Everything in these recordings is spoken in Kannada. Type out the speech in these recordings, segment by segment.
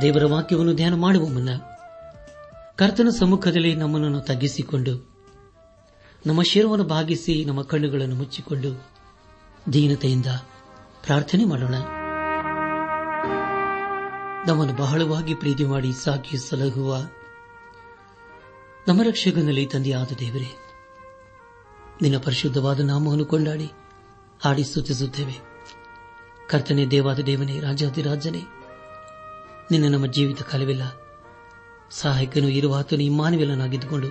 ದೇವರ ವಾಕ್ಯವನ್ನು ಧ್ಯಾನ ಮಾಡುವ ಮುನ್ನ ಕರ್ತನ ಸಮ್ಮುಖದಲ್ಲಿ ನಮ್ಮನ್ನು ತಗ್ಗಿಸಿಕೊಂಡು, ನಮ್ಮ ಶಿರವನ್ನು ಭಾಗಿಸಿ ನಮ್ಮ ಕಣ್ಣುಗಳನ್ನು ಮುಚ್ಚಿಕೊಂಡು ದೀನತೆಯಿಂದ ಪ್ರಾರ್ಥನೆ ಮಾಡೋಣ. ನಮ್ಮನ್ನು ಬಹಳವಾಗಿ ಪ್ರೀತಿ ಮಾಡಿ ಸಾಕಿ ಸಲಹುವ ನಮ್ಮ ರಕ್ಷಕನಲ್ಲಿ ತಂದೆಯಾದ ದೇವರೇ, ನಿನ್ನ ಪರಿಶುದ್ಧವಾದ ನಾಮವನ್ನು ಕೊಂಡಾಡಿ, ಹಾಡಿ ಸ್ತುತಿಸುತ್ತೇವೆ. ಕರ್ತನೆ ದೇವಾದ ದೇವನೇ ರಾಜಾದಿರಾಜನೇ ನಿನ್ನ ನಮ್ಮ ಜೀವಿತ ಕಾಲವಿಲ್ಲ ಸಹಾಯಕನು ಇರುವ ಆತನು ಇಮ್ಮಾನವಿಲ್ಲನಾಗಿದ್ದುಕೊಂಡು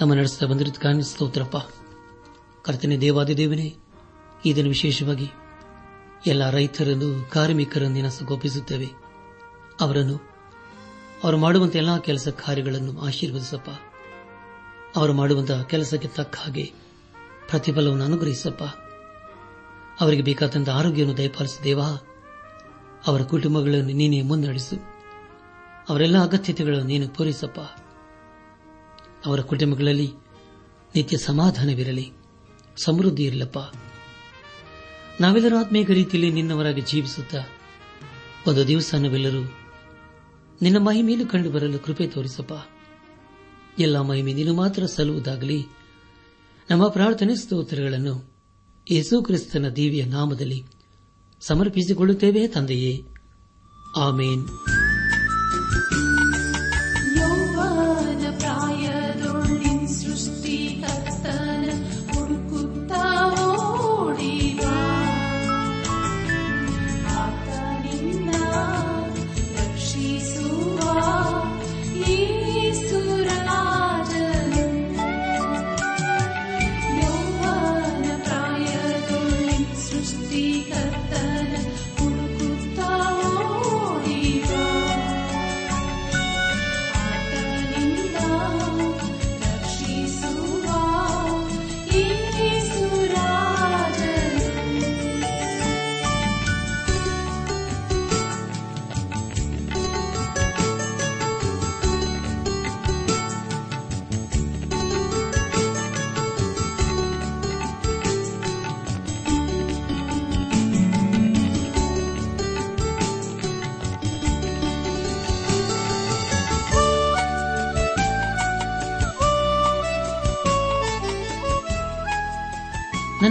ನಮ್ಮ ನಡೆಸ್ತಾ ಬಂದಿರುತ್ತ ಕಾಣಿಸ್ತೋತ್ರಪ್ಪ ಕರ್ತನೆ ದೇವಾದಿ ದೇವನೇ ಇದನ್ನು ವಿಶೇಷವಾಗಿ ಎಲ್ಲ ರೈತರನ್ನು ಕಾರ್ಮಿಕರನ್ನು ನೆನಸು ಸಗೋಪಿಸುತ್ತೇವೆ ಅವರನ್ನು, ಅವರು ಮಾಡುವಂತಹ ಎಲ್ಲಾ ಕೆಲಸ ಕಾರ್ಯಗಳನ್ನು ಆಶೀರ್ವದಿಸಪ್ಪ. ಅವರು ಮಾಡುವಂತಹ ಕೆಲಸಕ್ಕೆ ತಕ್ಕ ಹಾಗೆ ಪ್ರತಿಫಲವನ್ನು ಅನುಗ್ರಹಿಸಪ್ಪ. ಅವರಿಗೆ ಬೇಕಾದಂತಹ ಆರೋಗ್ಯವನ್ನು ದಯಪಾಲಿಸಿ ದೇವಾ. ಅವರ ಕುಟುಂಬಗಳನ್ನು ನೀನೇ ಮುನ್ನಡೆಸು. ಅವರೆಲ್ಲ ಅಗತ್ಯತೆಗಳನ್ನು ನೀನು ಪೂರೈಸಪ್ಪ. ಅವರ ಕುಟುಂಬಗಳಲ್ಲಿ ನಿತ್ಯ ಸಮಾಧಾನವಿರಲಿ, ಸಮೃದ್ಧಿ ಇರಲಪ್ಪ. ನಾವೆಲ್ಲರೂ ಆತ್ಮೀಕ ರೀತಿಯಲ್ಲಿ ನಿನ್ನವರಾಗಿ ಜೀವಿಸುತ್ತಾ, ಒಂದು ದಿವಸ ನಾವೆಲ್ಲರೂ ನಿನ್ನ ಮಹಿಮೆಯನ್ನು ಕಂಡು ಬರಲು ಕೃಪೆ ತೋರಿಸಪ್ಪ. ಎಲ್ಲ ಮಹಿಮೆ ನೀನು ಮಾತ್ರ ಸಲ್ಲುವುದಾಗಲಿ. ನಮ್ಮ ಪ್ರಾರ್ಥನೆ ಸ್ತೋತ್ರಗಳನ್ನು ಯೇಸು ಕ್ರಿಸ್ತನ ದೇವಿಯ ನಾಮದಲ್ಲಿ ಸಮರ್ಪಿಸಿಕೊಳ್ಳುತ್ತೇವೆ ತಂದೆಯೇ. ಆಮೇನ್.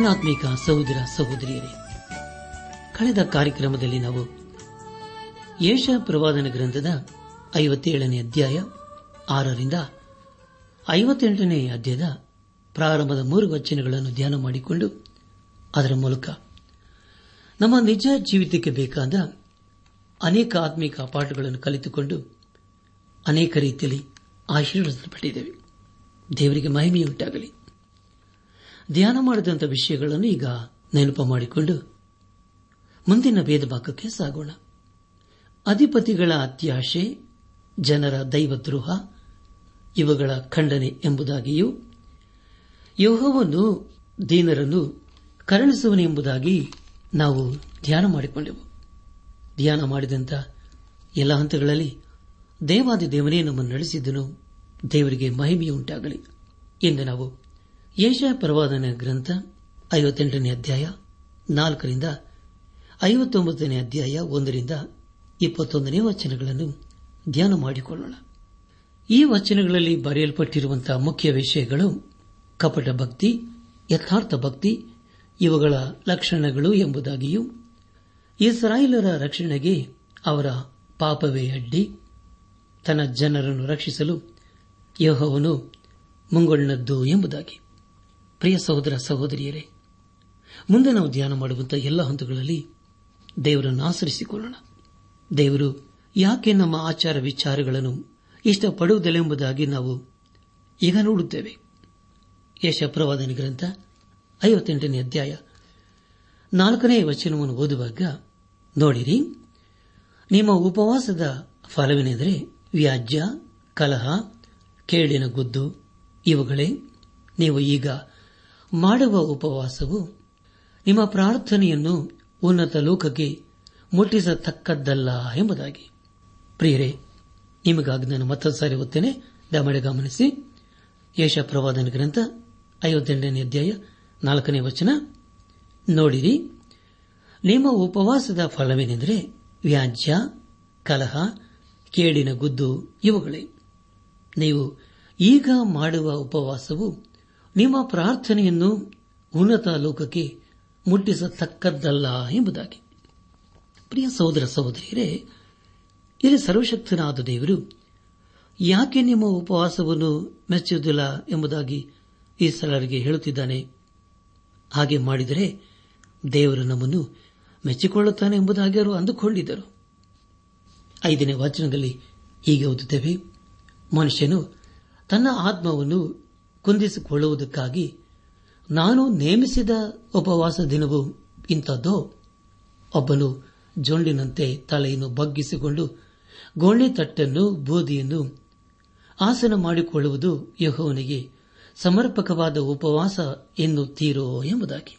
ಆತ್ಮೀಕ ಸಹೋದರ ಸಹೋದರಿಯರೇ, ಕಳೆದ ಕಾರ್ಯಕ್ರಮದಲ್ಲಿ ನಾವು ಯೇಷ ಪ್ರವಾದನ ಗ್ರಂಥದ ಐವತ್ತೇಳನೇ ಅಧ್ಯಾಯ ಆರರಿಂದ ಐವತ್ತೆಂಟನೇ ಅಧ್ಯಾಯದ ಪ್ರಾರಂಭದ ಮೂರು ವಚನಗಳನ್ನು ಧ್ಯಾನ ಮಾಡಿಕೊಂಡು ಅದರ ಮೂಲಕ ನಮ್ಮ ನಿಜ ಜೀವಿತಕ್ಕೆ ಬೇಕಾದ ಅನೇಕ ಆತ್ಮಿಕ ಪಾಠಗಳನ್ನು ಕಲಿತುಕೊಂಡು ಅನೇಕ ರೀತಿಯಲ್ಲಿ ಆಶೀರ್ವದಿಸಲ್ಪಟ್ಟಿದ್ದೇವೆ ದೇವರಿಗೆ ಮಹಿಮೆಯುಂಟಾಗಲಿ. ಧ್ಯಾನ ಮಾಡಿದಂಥ ವಿಷಯಗಳನ್ನು ಈಗ ನೆನಪು ಮಾಡಿಕೊಂಡು ಮುಂದಿನ ಭೇದ ಭಾಗಕ್ಕೆ ಸಾಗೋಣ. ಅಧಿಪತಿಗಳ ಅತ್ಯಾಶೆ, ಜನರ ದೈವದ್ರೋಹ, ಇವುಗಳ ಖಂಡನೆ ಎಂಬುದಾಗಿಯೂ ಯೋಹವನ್ನು ದೀನರನ್ನು ಕರುಣಿಸುವನೆಂಬುದಾಗಿ ನಾವು ಧ್ಯಾನ ಮಾಡಿಕೊಂಡೆವು. ಧ್ಯಾನ ಮಾಡಿದಂಥ ಎಲ್ಲ ಹಂತಗಳಲ್ಲಿ ದೇವಾದಿ ದೇವನೇ ನಮ್ಮನ್ನು ನಡೆಸಿದ್ದನು ದೇವರಿಗೆ ಮಹಿಮೆಯುಂಟಾಗಲಿ ಎಂದು ನಾವು ಯೇಷ ಪ್ರವಾದನ ಗ್ರಂಥ, ಐವತ್ತೆಂಟನೇ ಅಧ್ಯಾಯ, ನಾಲ್ಕರಿಂದ ಐವತ್ತೊಂಬತ್ತನೇ ಅಧ್ಯಾಯ, ಒಂದರಿಂದ ಇಪ್ಪತ್ತೊಂದನೇ ವಚನಗಳನ್ನು ಧ್ಯಾನ ಮಾಡಿಕೊಳ್ಳೋಣ. ಈ ವಚನಗಳಲ್ಲಿ ಬರೆಯಲ್ಪಟ್ಟಿರುವಂತಹ ಮುಖ್ಯ ವಿಷಯಗಳು ಕಪಟ ಭಕ್ತಿ, ಯಥಾರ್ಥ ಭಕ್ತಿ, ಇವುಗಳ ಲಕ್ಷಣಗಳು ಎಂಬುದಾಗಿಯೂ, ಇಸ್ರಾಯೇಲರ ರಕ್ಷಣೆಗೆ ಅವರ ಪಾಪವೇ ಅಡ್ಡಿ, ತನ್ನ ಜನರನ್ನು ರಕ್ಷಿಸಲು ಯಹೋವನು ಮುಂಗೊಳ್ಳದ್ದು ಎಂಬುದಾಗಿ. ಪ್ರಿಯ ಸಹೋದರ ಸಹೋದರಿಯರೇ, ಮುಂದೆ ನಾವು ಧ್ಯಾನ ಮಾಡುವಂತಹ ಎಲ್ಲ ಹಂತಗಳಲ್ಲಿ ದೇವರನ್ನು ಆಚರಿಸಿಕೊಳ್ಳೋಣ. ದೇವರು ಯಾಕೆ ನಮ್ಮ ಆಚಾರ ವಿಚಾರಗಳನ್ನು ಇಷ್ಟಪಡುವುದಿಲ್ಲ ಎಂಬುದಾಗಿ ನಾವು ಈಗ ನೋಡುತ್ತೇವೆ. ಯಶಪ್ರವಾದನ ಗ್ರಂಥ ಐವತ್ತೆಂಟನೇ ಅಧ್ಯಾಯ ನಾಲ್ಕನೇ ವಚನವನ್ನು ಓದುವಾಗ ನೋಡಿರಿ, ನಿಮ್ಮ ಉಪವಾಸದ ಫಲವೇನೆಂದರೆ ವ್ಯಾಜ್ಯ, ಕಲಹ, ಕೇಳಿನ ಗುದ್ದು, ಇವುಗಳೇ. ನೀವು ಈಗ ಮಾಡುವ ಉಪವಾಸವು ನಿಮ್ಮ ಪ್ರಾರ್ಥನೆಯನ್ನು ಉನ್ನತ ಲೋಕಕ್ಕೆ ಮುಟ್ಟಿಸತಕ್ಕದ್ದಲ್ಲ ಎಂಬುದಾಗಿ. ಪ್ರಿಯರೇ, ನಿಮಗಾಗಿ ನಾನು ಮತ್ತೊಂದು ಸಾರಿ ಓದ್ತೇನೆ ದಮಡೆ ಗಮನಿಸಿ. ಯೇಷ ಪ್ರವಾದನ ಗ್ರಂಥ, ಐವತ್ತೆಂಟನೇ ಅಧ್ಯಾಯ, ನಾಲ್ಕನೇ ವಚನ. ನೋಡಿರಿ, ನಿಮ್ಮ ಉಪವಾಸದ ಫಲವೇನೆಂದರೆ ವ್ಯಾಜ್ಯ, ಕಲಹ, ಕೇಡಿನ ಗುದ್ದು ಇವುಗಳೇ. ನೀವು ಈಗ ಮಾಡುವ ಉಪವಾಸವು ನಿಮ್ಮ ಪ್ರಾರ್ಥನೆಯನ್ನು ಉನ್ನತ ಲೋಕಕ್ಕೆ ಮುಟ್ಟಿಸತಕ್ಕದ್ದಲ್ಲ ಎಂಬುದಾಗಿ. ಪ್ರಿಯ ಸಹೋದರ ಸಹೋದರಿಯರೇ, ಇಲ್ಲಿ ಸರ್ವಶಕ್ತನಾದ ದೇವರು ಯಾಕೆ ನಿಮ್ಮ ಉಪವಾಸವನ್ನು ಮೆಚ್ಚುವುದಿಲ್ಲ ಎಂಬುದಾಗಿ ಈ ಸಲರಿಗೆ ಹೇಳುತ್ತಿದ್ದಾನೆ. ಹಾಗೆ ಮಾಡಿದರೆ ದೇವರು ನಮ್ಮನ್ನು ಮೆಚ್ಚಿಕೊಳ್ಳುತ್ತಾನೆ ಎಂಬುದಾಗಿ ಅವರು ಅಂದುಕೊಂಡಿದ್ದರು. ಐದನೇ ವಾಚನದಲ್ಲಿ ಹೀಗೆ ಓದುತ್ತೇವೆ, ಮನುಷ್ಯನು ತನ್ನ ಆತ್ಮವನ್ನು ಕುಂದಿಸಿಕೊಳ್ಳುವುದಕ್ಕಾಗಿ ನಾನು ನೇಮಿಸಿದ ಉಪವಾಸ ದಿನವು ಇಂಥದ್ದೋ, ಒಬ್ಬನು ಜೊಂಡಿನಂತೆ ತಲೆಯನ್ನು ಬಗ್ಗಿಸಿಕೊಂಡು ಗೋಣಿ ತಟ್ಟನ್ನು ಬೂದಿಯನ್ನು ಆಸನ ಮಾಡಿಕೊಳ್ಳುವುದು ಯಹೋವನಿಗೆ ಸಮರ್ಪಕವಾದ ಉಪವಾಸ ಎನ್ನುತ್ತೀರೋ ಎಂಬುದಾಗಿ.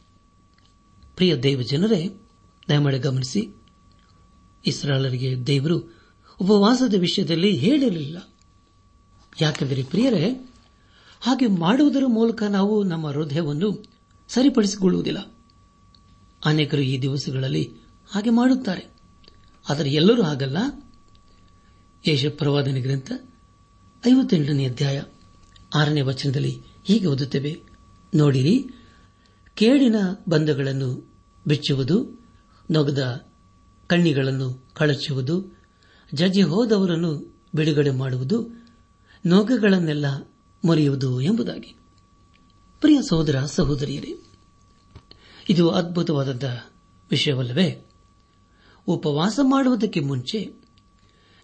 ಪ್ರಿಯ ದೇವಜನರೇ ದಯಮಾಡಿ ಗಮನಿಸಿ ಇಸ್ರಾಲರಿಗೆ ದೇವರು ಉಪವಾಸದ ವಿಷಯದಲ್ಲಿ ಹೇಳಿರಲಿಲ್ಲ. ಯಾಕೆಂದರೆ ಪ್ರಿಯರೇ ಹಾಗೆ ಮಾಡುವುದರ ಮೂಲಕ ನಾವು ನಮ್ಮ ಹೃದಯವನ್ನು ಸರಿಪಡಿಸಿಕೊಳ್ಳುವುದಿಲ್ಲ. ಅನೇಕರು ಈ ದಿವಸಗಳಲ್ಲಿ ಹಾಗೆ ಮಾಡುತ್ತಾರೆ. ಆದರೆ ಎಲ್ಲರೂ ಹಾಗಲ್ಲ. ಯಶಪ್ರವಾದನೆ ಪ್ರವಾದನೆ ಗ್ರಂಥ ಐವತ್ತೆಂಟನೇ ಅಧ್ಯಾಯ ಆರನೇ ವಚನದಲ್ಲಿ ಹೀಗೆ ಓದುತ್ತೇವೆ. ನೋಡಿರಿ, ಕೇಡಿನ ಬಂಧಗಳನ್ನು ಬಿಚ್ಚುವುದು, ನೊಗದ ಕಣ್ಣಿಗಳನ್ನು ಕಳಚುವುದು, ಜಜ್ಜಿ ಹೋದವರನ್ನು ಬಿಡುಗಡೆ ಮಾಡುವುದು, ನೊಗಗಳನ್ನೆಲ್ಲ ಮುರಿಯುವುದು ಎಂಬುದಾಗಿ. ಪ್ರಿಯ ಸಹೋದರ, ಸಹೋದರಿಯರೇ, ಇದು ಅದ್ಭುತವಾದಂತಹ ವಿಷಯವಲ್ಲವೇ? ಉಪವಾಸ ಮಾಡುವುದಕ್ಕೆ ಮುಂಚೆ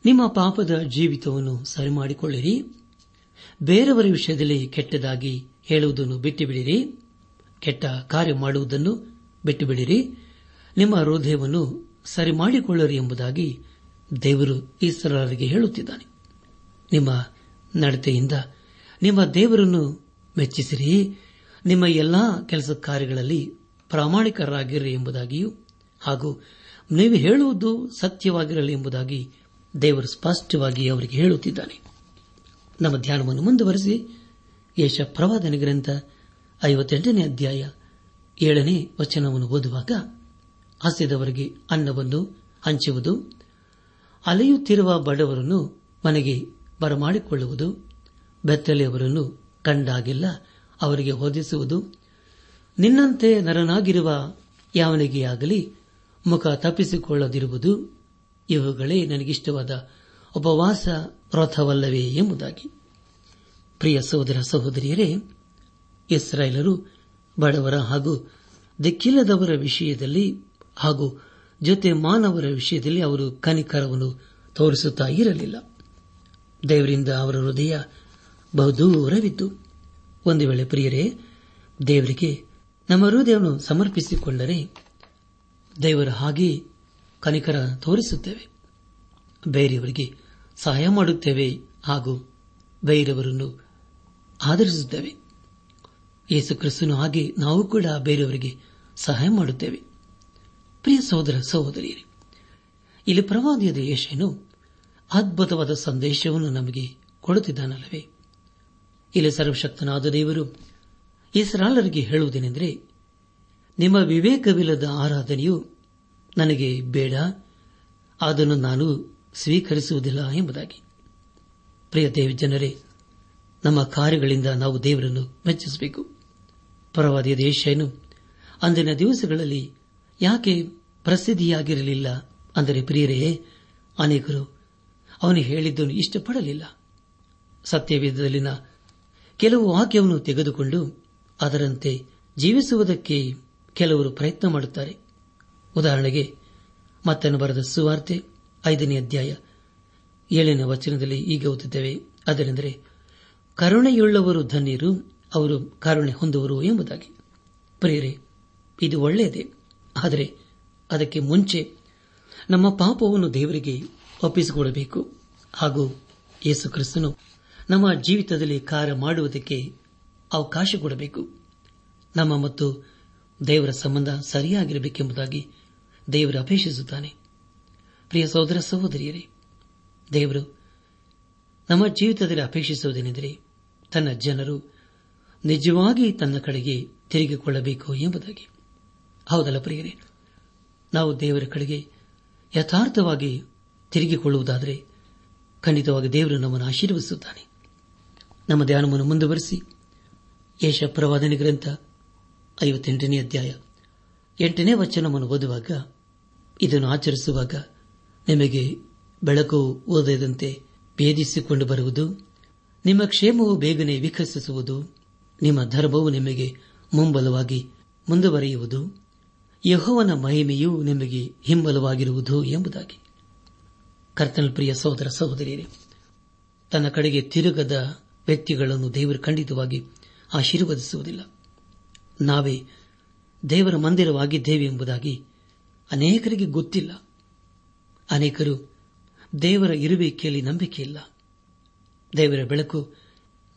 ನಿಮ್ಮ ಪಾಪದ ಜೀವಿತವನ್ನು ಸರಿಮಾಡಿಕೊಳ್ಳಿರಿ. ಬೇರೆಯವರ ವಿಷಯದಲ್ಲಿ ಕೆಟ್ಟದಾಗಿ ಹೇಳುವುದನ್ನು ಬಿಟ್ಟುಬಿಡಿರಿ. ಕೆಟ್ಟ ಕಾರ್ಯ ಮಾಡುವುದನ್ನು ಬಿಟ್ಟುಬಿಡಿರಿ. ನಿಮ್ಮ ಹೃದಯವನ್ನು ಸರಿ ಮಾಡಿಕೊಳ್ಳಿರಿ ಎಂಬುದಾಗಿ ದೇವರು ಈಶ್ವರರಿಗೆ ಹೇಳುತ್ತಿದ್ದಾನೆ. ನಿಮ್ಮ ನಡತೆಯಿಂದ ನಿಮ್ಮ ದೇವರನ್ನು ಮೆಚ್ಚಿಸಿರಿ. ನಿಮ್ಮ ಎಲ್ಲಾ ಕೆಲಸ ಕಾರ್ಯಗಳಲ್ಲಿ ಪ್ರಾಮಾಣಿಕರಾಗಿರಿ ಎಂಬುದಾಗಿಯೂ ಹಾಗೂ ನೀವು ಹೇಳುವುದು ಸತ್ಯವಾಗಿರಲಿ ಎಂಬುದಾಗಿ ದೇವರು ಸ್ಪಷ್ಟವಾಗಿ ಅವರಿಗೆ ಹೇಳುತ್ತಿದ್ದಾನೆ. ನಮ್ಮ ಧ್ಯಾನವನ್ನು ಮುಂದುವರೆಸಿ ಯಶ ಪ್ರವಾದನೆ ಗ್ರಂಥ ಐವತ್ತೆಂಟನೇ ಅಧ್ಯಾಯ ಏಳನೇ ವಚನವನ್ನು ಓದುವಾಗ ಹಸಿದವರಿಗೆ ಅನ್ನವನ್ನು, ಹಂಚುವುದು, ಅಲೆಯುತ್ತಿರುವ ಬಡವರನ್ನು ಮನೆಗೆ ಬರಮಾಡಿಕೊಳ್ಳುವುದು ಬೆತ್ತಲೆಯವರನ್ನು ಕಂಡಾಗಿಲ್ಲ. ಅವರಿಗೆ ಹೊದಿಸುವುದು, ನಿನ್ನಂತೆ ನರನಾಗಿರುವ ಯಾವನಿಗೆ ಆಗಲಿ ಮುಖ ತಪ್ಪಿಸಿಕೊಳ್ಳದಿರುವುದು ಇವುಗಳೇ ನನಗಿಷ್ಟವಾದ ಉಪವಾಸ ರಥವಲ್ಲವೇ ಎಂಬುದಾಗಿ. ಪ್ರಿಯ ಸಹೋದರ ಸಹೋದರಿಯರೇ, ಇಸ್ರಾಯೇಲರು ಬಡವರ ಹಾಗೂ ದಿಕ್ಕಿಲ್ಲದವರ ವಿಷಯದಲ್ಲಿ ಹಾಗೂ ಜೊತೆ ಮಾನವರ ವಿಷಯದಲ್ಲಿ ಅವರು ಕನಿಕರವನ್ನು ತೋರಿಸುತ್ತಾ ಇರಲಿಲ್ಲ. ದೇವರಿಂದ ಅವರ ಹೃದಯ ಬಹುದೂರವಿದ್ದು. ಒಂದು ವೇಳೆ ಪ್ರಿಯರೇ, ದೇವರಿಗೆ ನಮ್ಮ ಹೃದಯವನ್ನು ಸಮರ್ಪಿಸಿಕೊಂಡರೆ ದೇವರ ಹಾಗೆ ಕನಿಕರ ತೋರಿಸುತ್ತೇವೆ. ಬೇರೆಯವರಿಗೆ ಸಹಾಯ ಮಾಡುತ್ತೇವೆ ಹಾಗೂ ಬೇರೆಯವರನ್ನು ಆಧರಿಸುತ್ತೇವೆ ಯೇಸು ಕ್ರಿಸ್ತನು ಹಾಗೆ ನಾವು ಕೂಡ ಬೇರೆಯವರಿಗೆ ಸಹಾಯ ಮಾಡುತ್ತೇವೆ. ಪ್ರಿಯ ಸಹೋದರ ಸಹೋದರಿಯರೇ, ಇಲ್ಲಿ ಪ್ರವಾದಿಯಾದ ಯಶನು ಅದ್ಭುತವಾದ ಸಂದೇಶವನ್ನು ನಮಗೆ ಕೊಡುತ್ತಿದ್ದಾನಲ್ಲವೇ? ಇಲ್ಲಿ ಸರ್ವಶಕ್ತನಾದ ದೇವರು ಇಸ್ರಾಲರಿಗೆ ಹೇಳುವುದೇನೆಂದರೆ, ನಿಮ್ಮ ವಿವೇಕವಿಲ್ಲದ ಆರಾಧನೆಯು ನನಗೆ ಬೇಡ, ಅದನ್ನು ನಾನು ಸ್ವೀಕರಿಸುವುದಿಲ್ಲ ಎಂಬುದಾಗಿ. ಪ್ರಿಯ ದೇವಿ ಜನರೇ ನಮ್ಮ ಕಾರ್ಯಗಳಿಂದ ನಾವು ದೇವರನ್ನು ಮೆಚ್ಚಿಸಬೇಕು. ಪರವಾದಿಯ ದೇಶನು ಅಂದಿನ ದಿವಸಗಳಲ್ಲಿ ಯಾಕೆ ಪ್ರಸಿದ್ಧಿಯಾಗಿರಲಿಲ್ಲ? ಅಂದರೆ ಪ್ರಿಯರೇ, ಅನೇಕರು ಅವನು ಹೇಳಿದ್ದನ್ನು ಇಷ್ಟಪಡಲಿಲ್ಲ. ಸತ್ಯವೇದದಲ್ಲಿನ ಕೆಲವು ವಾಕ್ಯವನ್ನು ತೆಗೆದುಕೊಂಡು ಅದರಂತೆ ಜೀವಿಸುವುದಕ್ಕೆ ಕೆಲವರು ಪ್ರಯತ್ನ ಮಾಡುತ್ತಾರೆ. ಉದಾಹರಣೆಗೆ, ಮತ್ತನ್ನು ಬರೆದ ಸುವಾರ್ತೆ, ಐದನೇ ಅಧ್ಯಾಯ, ಏಳನೇ ವಚನದಲ್ಲಿ ಈಗ ಓದುತ್ತೇವೆ. ಅದರೆಂದರೆ, ಕರುಣೆಯುಳ್ಳವರು ಧನ್ಯರು, ಅವರು ಕರುಣೆ ಹೊಂದುವರು ಎಂಬುದಾಗಿ. ಪ್ರಿಯರೇ, ಇದು ಒಳ್ಳೆಯದೇ. ಆದರೆ ಅದಕ್ಕೆ ಮುಂಚೆ ನಮ್ಮ ಪಾಪವನ್ನು ದೇವರಿಗೆ ಒಪ್ಪಿಸಿಕೊಡಬೇಕು. ಹಾಗೂ ಯೇಸು ಕ್ರಿಸ್ತನು ನಮ್ಮ ಜೀವಿತದಲ್ಲಿ ಕಾರ್ಯ ಮಾಡುವುದಕ್ಕೆ ಅವಕಾಶ ಕೊಡಬೇಕು. ನಮ್ಮ ಮತ್ತು ದೇವರ ಸಂಬಂಧ ಸರಿಯಾಗಿರಬೇಕೆಂಬುದಾಗಿ ದೇವರು ಅಪೇಕ್ಷಿಸುತ್ತಾನೆ. ಪ್ರಿಯ ಸಹೋದರ ಸಹೋದರಿಯರೇ, ದೇವರು ನಮ್ಮ ಜೀವಿತದಲ್ಲಿ ಅಪೇಕ್ಷಿಸುವುದೇನೆಂದರೆ ತನ್ನ ಜನರು ನಿಜವಾಗಿ ತನ್ನ ಕಡೆಗೆ ತಿರುಗಿಕೊಳ್ಳಬೇಕು ಎಂಬುದಾಗಿ. ಹೌದಲ್ಲ ಪ್ರಿಯರೇ, ನಾವು ದೇವರ ಕಡೆಗೆ ಯಥಾರ್ಥವಾಗಿ ತಿರುಗಿಕೊಳ್ಳುವುದಾದರೆ ಖಂಡಿತವಾಗಿ ದೇವರು ನಮ್ಮನ್ನು ಆಶೀರ್ವದಿಸುತ್ತಾನೆ. ನಮ್ಮ ಧ್ಯಾನವನ್ನು ಮುಂದುವರೆಸಿ ಯೇಷ ಗ್ರಂಥ ಐವತ್ತೆಂಟನೇ ಅಧ್ಯಾಯ. ಎಂಟನೇ ವಚನವನ್ನು ಓದುವಾಗ, ಇದನ್ನು ಆಚರಿಸುವಾಗ ನಿಮಗೆ ಬೆಳಕು ಓದದಂತೆ ಭೇದಿಸಿಕೊಂಡು ಬರುವುದು, ನಿಮ್ಮ ಕ್ಷೇಮವು ಬೇಗನೆ ವಿಕಸಿಸುವುದು, ನಿಮ್ಮ ಧರ್ಮವು ನಿಮಗೆ ಮುಂಬಲವಾಗಿ ಮುಂದುವರಿಯುವುದು, ಯಹೋವನ ಮಹಿಮೆಯು ನಿಮಗೆ ಹಿಂಬಲವಾಗಿರುವುದು ಎಂಬುದಾಗಿ. ಕರ್ತನ ಪ್ರಿಯ ಸಹೋದರ ಸಹೋದರಿಯರೇ, ತನ್ನ ಕಡೆಗೆ ತಿರುಗದ ವ್ಯಕ್ತಿಗಳನ್ನು ದೇವರು ಖಂಡಿತವಾಗಿ ಆಶೀರ್ವದಿಸುವುದಿಲ್ಲ. ನಾವೇ ದೇವರ ಮಂದಿರವಾಗಿದ್ದೇವೆ ಎಂಬುದಾಗಿ ಅನೇಕರಿಗೆ ಗೊತ್ತಿಲ್ಲ. ಅನೇಕರು ದೇವರ ಇರುವಿಕೆಯಲ್ಲಿ ನಂಬಿಕೆಯಿಲ್ಲ ದೇವರ ಬೆಳಕು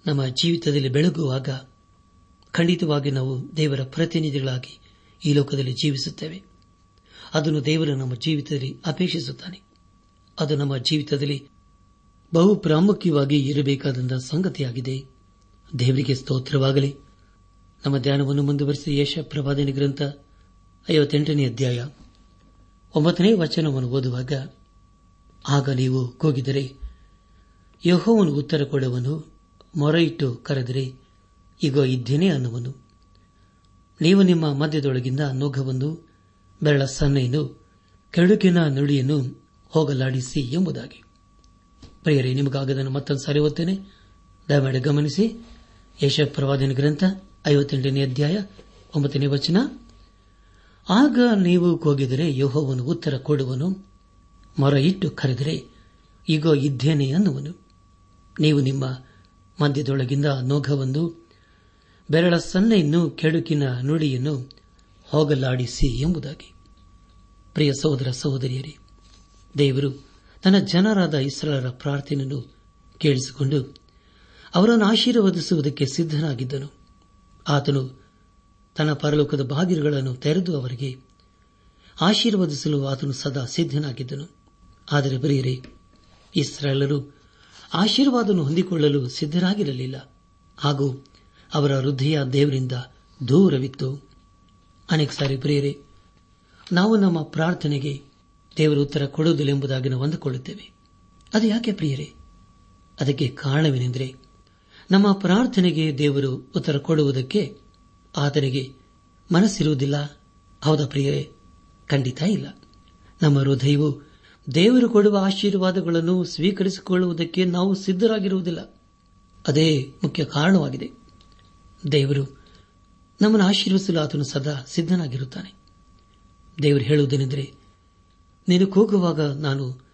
ನಮ್ಮ ಜೀವಿತದಲ್ಲಿ ಬೆಳಗುವಾಗ ಖಂಡಿತವಾಗಿ ನಾವು ದೇವರ ಪ್ರತಿನಿಧಿಗಳಾಗಿ ಈ ಲೋಕದಲ್ಲಿ ಜೀವಿಸುತ್ತೇವೆ. ಅದನ್ನು ದೇವರು ನಮ್ಮ ಜೀವಿತದಲ್ಲಿ ಅಪೇಕ್ಷಿಸುತ್ತಾನೆ. ಅದು ನಮ್ಮ ಜೀವಿತದಲ್ಲಿ ಬಹು ಪ್ರಾಮುಖ್ಯವಾಗಿ ಇರಬೇಕಾದ ಸಂಗತಿಯಾಗಿದೆ. ದೇವರಿಗೆ ಸ್ತೋತ್ರವಾಗಲಿ. ನಮ್ಮ ಧ್ಯಾನವನ್ನು ಮುಂದುವರೆಸಿ ಯಶ ಪ್ರವಾದನೆ ಗ್ರಂಥ ಐವತ್ತೆಂಟನೇ ಅಧ್ಯಾಯ ಒಂಬತ್ತನೇ ವಚನವನ್ನು ಓದುವಾಗ, ಆಗ ನೀವು ಕೂಗಿದರೆ, ಯಹೋವನು ಉತ್ತರ ಕೊಡುವನು, ಮೊರೆಯಿಟ್ಟು ಕರೆದರೆ ಈಗ ಇದ್ದೇನೆ ಅನ್ನುವನು. ನೀವು ನಿಮ್ಮ ಮಧ್ಯದೊಳಗಿಂದ ನೋಘವನ್ನು ಬೆರಳ ಸನ್ನೆಯನ್ನು, ಕೆಡುಕಿನ ನುಡಿಯನ್ನು ಹೋಗಲಾಡಿಸಿ ಎಂಬುದಾಗಿ. ಪ್ರಿಯರೇ ನಿಮಗಾಗದನ್ನು ಮತ್ತೊಂದು ಸಾರಿ ಓದ್ತೇನೆ. ದಯಮಾಡಿ ಗಮನಿಸಿ. ಯಶ ಪ್ರವಾದನ ಗ್ರಂಥ, ಐವತ್ತೆಂಟನೇ ಅಧ್ಯಾಯ, ಒಂಬತ್ತನೇ ವಚನ. ಆಗ ನೀವು ಕೂಗಿದರೆ ಯೋಹೋವನು ಉತ್ತರ ಕೊಡುವನು ಮರ ಇಟ್ಟು ಕರೆದರೆ ಈಗ ಇದ್ದೇನೆ ಅನ್ನುವನು. ನೀವು ನಿಮ್ಮ ಮಧ್ಯದೊಳಗಿಂದ ನೋಘವನ್ನು ಬೆರಳ ಸನ್ನೆಯನ್ನು, ಕೆಡುಕಿನ ನುಡಿಯನ್ನು ಹೋಗಲಾಡಿಸಿ ಎಂಬುದಾಗಿ. ಪ್ರಿಯ ಸಹೋದರ ಸಹೋದರಿಯರೇ, ದೇವರು ತನ್ನ ಜನರಾದ ಇಸ್ರಾಲರ ಪ್ರಾರ್ಥನೆಯನ್ನು ಕೇಳಿಸಿಕೊಂಡು ಅವರನ್ನು ಆಶೀರ್ವದಿಸುವುದಕ್ಕೆ ಸಿದ್ದನಾಗಿದ್ದನು ಆತನು ತನ್ನ ಪರಲೋಕದ ಬಾಗಿಲುಗಳನ್ನು ತೆರೆದು ಅವರಿಗೆ ಆಶೀರ್ವದಿಸಲು ಆತನು ಸದಾ ಸಿದ್ದನಾಗಿದ್ದನು ಆದರೆ ಬರೆಯರೆ ಇಸ್ರಾಲರು ಆಶೀರ್ವಾದವನ್ನು ಹೊಂದಿಕೊಳ್ಳಲು ಸಿದ್ದರಾಗಿರಲಿಲ್ಲ ಹಾಗೂ ಅವರ ಹೃದಯ ದೇವರಿಂದ ದೂರವಿತ್ತು. ಅನೇಕ ಸಾರಿ ಪ್ರಿಯರೇ, ನಾವು ನಮ್ಮ ಪ್ರಾರ್ಥನೆಗೆ ದೇವರು ಉತ್ತರ ಕೊಡುವುದಿಲ್ಲ ಎಂಬುದಾಗಿ ನಾವು ಅಂದುಕೊಳ್ಳುತ್ತೇವೆ. ಅದು ಯಾಕೆ ಪ್ರಿಯರೇ? ಅದಕ್ಕೆ ಕಾರಣವೇನೆಂದರೆ, ನಮ್ಮ ಪ್ರಾರ್ಥನೆಗೆ ದೇವರು ಉತ್ತರ ಕೊಡುವುದಕ್ಕೆ ಆತನಿಗೆ ಮನಸ್ಸಿರುವುದಿಲ್ಲ. ಹೌದಾ ಪ್ರಿಯರೇ? ಖಂಡಿತ ಇಲ್ಲ. ನಮ್ಮ ಹೃದಯವು ದೇವರು ಕೊಡುವ ಆಶೀರ್ವಾದಗಳನ್ನು ಸ್ವೀಕರಿಸಿಕೊಳ್ಳುವುದಕ್ಕೆ ನಾವು ಸಿದ್ಧರಾಗಿರುವುದಿಲ್ಲ. ಅದೇ ಮುಖ್ಯ ಕಾರಣವಾಗಿದೆ. ದೇವರು ನಮ್ಮನ್ನು ಆಶೀರ್ವಿಸಲು ಆತನು ಸದಾ ಸಿದ್ಧನಾಗಿರುತ್ತಾನೆ. ದೇವರು ಹೇಳುವುದೇನೆಂದರೆ ನೀನು ಕೂಗುವಾಗ ನಾನು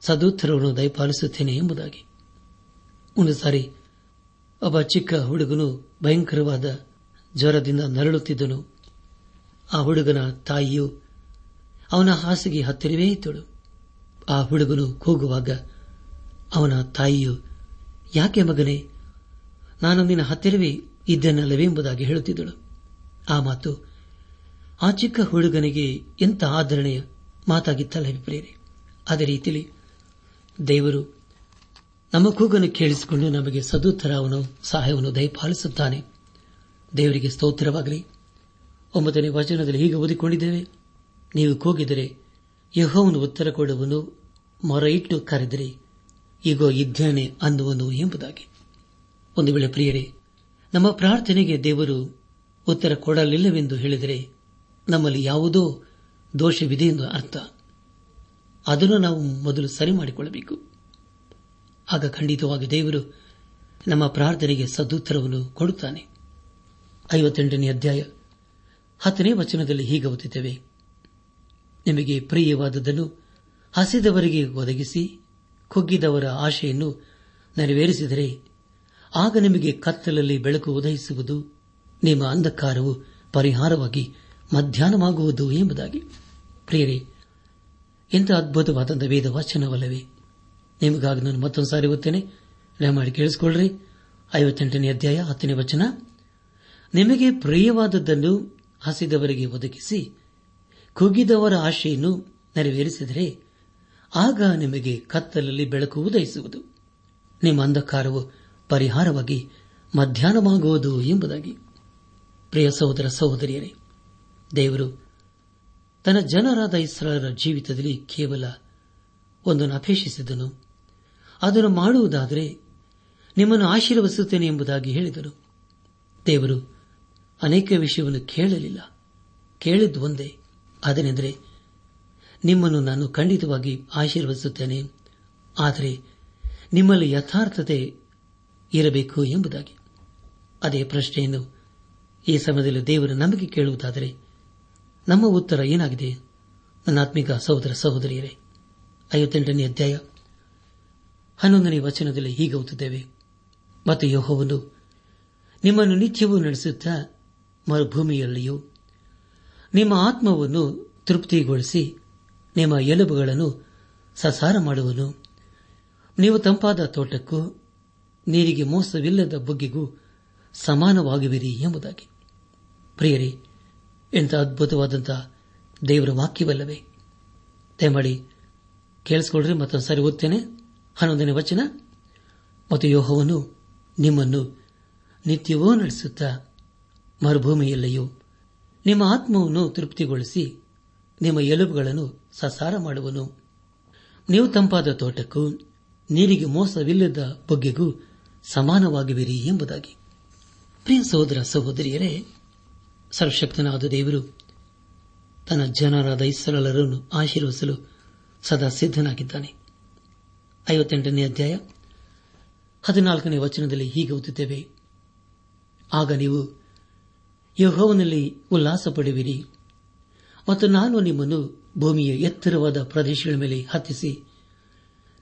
ಸದೋತ್ತರವನ್ನು ದಯಪಾಲಿಸುತ್ತೇನೆ ಎಂಬುದಾಗಿ. ಒಂದು ಸಾರಿ ಒಬ್ಬ ಚಿಕ್ಕ ಹುಡುಗನು ಭಯಂಕರವಾದ ಜ್ವರದಿಂದ ನರಳುತ್ತಿದ್ದನು. ಆ ಹುಡುಗನ ತಾಯಿಯು ಅವನ ಹಾಸಿಗೆ ಹತ್ತಿರವೇ ಇದ್ದಳು. ಆ ಹುಡುಗನು ಕೂಗುವಾಗ ಅವನ ತಾಯಿಯು, ಯಾಕೆ ಮಗನೇ, ನಾನು ನಿನ್ನ ಹತ್ತಿರವೇ ಇದ್ದೇನಲ್ಲವೇ ಎಂಬುದಾಗಿ ಹೇಳುತ್ತಿದ್ದಳು. ಆ ಮಾತು, ಆ ಚಿಕ್ಕ ಹುಡುಗನಿಗೆ ಎಂಥ ಆದರಣೆಯ ಮಾತಾಗಿತ್ತಲ್ಲ ಪ್ರೇರೆ ಅದೇ ರೀತಿಯಲ್ಲಿ ದೇವರು ನಮ್ಮ ಕೂಗನ್ನು ಕೇಳಿಸಿಕೊಂಡು ನಮಗೆ ಸದುತ್ತರ ಅವನು ಸಹಾಯವನ್ನು ದಯಪಾಲಿಸುತ್ತಾನೆ. ದೇವರಿಗೆ ಸ್ತೋತ್ರವಾಗಲಿ. ಒಂಬತ್ತನೇ ವಚನದಲ್ಲಿ ಹೀಗೆ ಓದಿಕೊಂಡಿದ್ದೇವೆ, ನೀವು ಕೂಗಿದರೆ ಯಹೋವನು ಉತ್ತರ ಕೊಡುವನು ಮೊರ ಇಟ್ಟು ಕರೆದರೆ ಈಗ ಇದ್ದೇನೆ ಅನ್ನುವನು ಎಂಬುದಾಗಿ. ಒಂದು ವೇಳೆ ಪ್ರಿಯರೇ, ನಮ್ಮ ಪ್ರಾರ್ಥನೆಗೆ ದೇವರು ಉತ್ತರ ಕೊಡಲಿಲ್ಲವೆಂದು ಹೇಳಿದರೆ ನಮ್ಮಲ್ಲಿ ಯಾವುದೋ ದೋಷವಿದೆ ಎಂದು ಅರ್ಥ. ಅದನ್ನು ನಾವು ಮೊದಲು ಸರಿ ಮಾಡಿಕೊಳ್ಳಬೇಕು. ಆಗ ಖಂಡಿತವಾಗಿ ದೇವರು ನಮ್ಮ ಪ್ರಾರ್ಥನೆಗೆ ಸದುತ್ತರವನ್ನು ಕೊಡುತ್ತಾನೆ. ಐವತ್ತೆಂಟನೇ ಅಧ್ಯಾಯ. ಹತ್ತನೇ ವಚನದಲ್ಲಿ ಹೀಗೆ ಓದುತ್ತೇವೆ. ನಿಮಗೆ ಪ್ರಿಯವಾದದ್ದನ್ನು ಹಸಿದವರಿಗೆ ಒದಗಿಸಿ ಕುಗ್ಗಿದವರ ಆಶೆಯನ್ನು ನೆರವೇರಿಸಿದರೆ ಆಗ ನಿಮಗೆ ಕತ್ತಲಲ್ಲಿ ಬೆಳಕು ಉದಯಿಸುವುದು ನಿಮ್ಮ ಅಂಧಕಾರವು ಪರಿಹಾರವಾಗಿ ಮಧ್ಯಾಹ್ನವಾಗುವುದು ಎಂಬುದಾಗಿ. ಪ್ರಿಯರೇ ಎಂಥ ಅದ್ಭುತವಾದಂಥ ವೇದ ವಚನವಲ್ಲವೇ ನಿಮಗಾಗಿ ನಾನು ಮತ್ತೊಂದು ಸಾರಿ ಓದ್ತೇನೆ. ದಯಮಾಡಿ ಕೇಳಿಸಿಕೊಳ್ಳ್ರಿ. ಐವತ್ತೆಂಟನೇ ಅಧ್ಯಾಯ, ಹತ್ತನೇ ವಚನ. ನಿಮಗೆ ಪ್ರಿಯವಾದದ್ದನ್ನು ಹಸಿದವರಿಗೆ ಒದಗಿಸಿ ಕುಗಿದವರ ಆಶೆಯನ್ನು ನೆರವೇರಿಸಿದರೆ, ಆಗ ನಿಮಗೆ ಕತ್ತಲಲ್ಲಿ ಬೆಳಕು ಉದಯಿಸುವುದು ನಿಮ್ಮ ಅಂಧಕಾರವು ಪರಿಹಾರವಾಗಿ ಮಧ್ಯಾಹ್ನವಾಗುವುದು ಎಂಬುದಾಗಿ. ಪ್ರಿಯ ಸಹೋದರ ಸಹೋದರಿಯರೇ ದೇವರು, ತನ್ನ ಜನರಾದ ಇಸ್ರಾಲರ ಜೀವಿತದಲ್ಲಿ ಕೇವಲ ಒಂದನ್ನು ಅಪೇಕ್ಷಿಸಿದನು. ಅದನ್ನು ಮಾಡುವುದಾದರೆ ನಿಮ್ಮನ್ನು ಆಶೀರ್ವದಿಸುತ್ತೇನೆ ಎಂಬುದಾಗಿ ಹೇಳಿದರು ದೇವರು, ಅನೇಕ ವಿಷಯವನ್ನು ಕೇಳಲಿಲ್ಲ. ಕೇಳಿದ್ದು ಒಂದೇ. ಅದನೆಂದರೆ ನಿಮ್ಮನ್ನು ನಾನು ಖಂಡಿತವಾಗಿ ಆಶೀರ್ವದಿಸುತ್ತೇನೆ. ಆದರೆ ನಿಮ್ಮಲ್ಲಿ ಯಥಾರ್ಥತೆ ಇರಬೇಕು ಎಂಬುದಾಗಿ. ಅದೇ ಪ್ರಶ್ನೆಯನ್ನು ಈ ಸಮಯದಲ್ಲಿ ದೇವರು ನಮಗೆ ಕೇಳುವುದಾದರೆ ನಮ್ಮ ಉತ್ತರ ಏನಾಗಿದೆ? ನನ್ನ ಆತ್ಮಿಕ ಸಹೋದರ ಸಹೋದರಿಯರೇ, ಐವತ್ತೆಂಟನೇ ಅಧ್ಯಾಯ. ಹನ್ನೊಂದನೇ ವಚನದಲ್ಲಿ ಹೀಗೆ ಓದುತ್ತೇವೆ. ಮತ್ತು ಯೋಹವನ್ನು ನಿಮ್ಮನ್ನು ನಿತ್ಯವೂ ನಡೆಸುತ್ತಾ ಮರುಭೂಮಿಯಲ್ಲಿಯೂ ನಿಮ್ಮ ಆತ್ಮವನ್ನು ತೃಪ್ತಿಗೊಳಿಸಿ ನಿಮ್ಮ ಎಲುಬುಗಳನ್ನು ಸಸಾರ ಮಾಡುವನು. ನೀವು ತಂಪಾದ ತೋಟಕ್ಕೂ ನೀರಿಗೆ ಮೋಸವಿಲ್ಲದ ಬುಗ್ಗೆಗೂ ಸಮಾನವಾಗುವಿರಿ ಎಂಬುದಾಗಿ. ಪ್ರಿಯರೇ ಎಂಥ ಅದ್ಭುತವಾದಂಥ ದೇವರ ವಾಕ್ಯವಲ್ಲವೇ? ದಯಮಾಡಿ ಕೇಳಿಸಿಕೊಳ್ಳ್ರಿ ಮತ್ತೊಂದು ಸಾರಿ ಓದ್ತೇನೆ. ಹನ್ನೊಂದನೇ ವಚನ. ಮತ್ತು ಯೋಹವನ್ನು ನಿಮ್ಮನ್ನು ನಿತ್ಯವೂ ನಡೆಸುತ್ತಾ ಮರುಭೂಮಿಯಲ್ಲಿಯೂ ನಿಮ್ಮ ಆತ್ಮವನ್ನು ತೃಪ್ತಿಗೊಳಿಸಿ ನಿಮ್ಮ ಎಲುಬುಗಳನ್ನು ಸಸಾರ ಮಾಡುವನು. ನೀವು ತಂಪಾದ ತೋಟಕ್ಕೂ ನೀರಿಗೆ ಮೋಸವಿಲ್ಲದ ಬೊಗ್ಗೆಗೂ ಸಮಾನವಾಗಿವಿರಿ ಎಂಬುದಾಗಿ. ಪ್ರಿಯ ಸಹೋದರ, ಸಹೋದರಿಯರೇ ಸರ್ವಶಕ್ತನಾದ ದೇವರು ತನ್ನ ಜನರಾದ ಇಸರಳರನ್ನು ಆಶೀರ್ವಸಲು ಸದಾ ಸಿದ್ದನಾಗಿದ್ದಾನೆ ಐವತ್ತೆಂಟನೇ ಅಧ್ಯಾಯ ಹದಿನಾಲ್ಕನೇ ವಚನದಲ್ಲಿ ಹೀಗೆ ಓದುತ್ತೇವೆ. ಆಗ ನೀವು ಯಹೋವನಲ್ಲಿ ಉಲ್ಲಾಸ ಪಡುವಿರಿ ಮತ್ತು ನಾನು ನಿಮ್ಮನ್ನು ಭೂಮಿಯ ಎತ್ತರವಾದ ಪ್ರದೇಶಗಳ ಮೇಲೆ ಹತ್ತಿಸಿ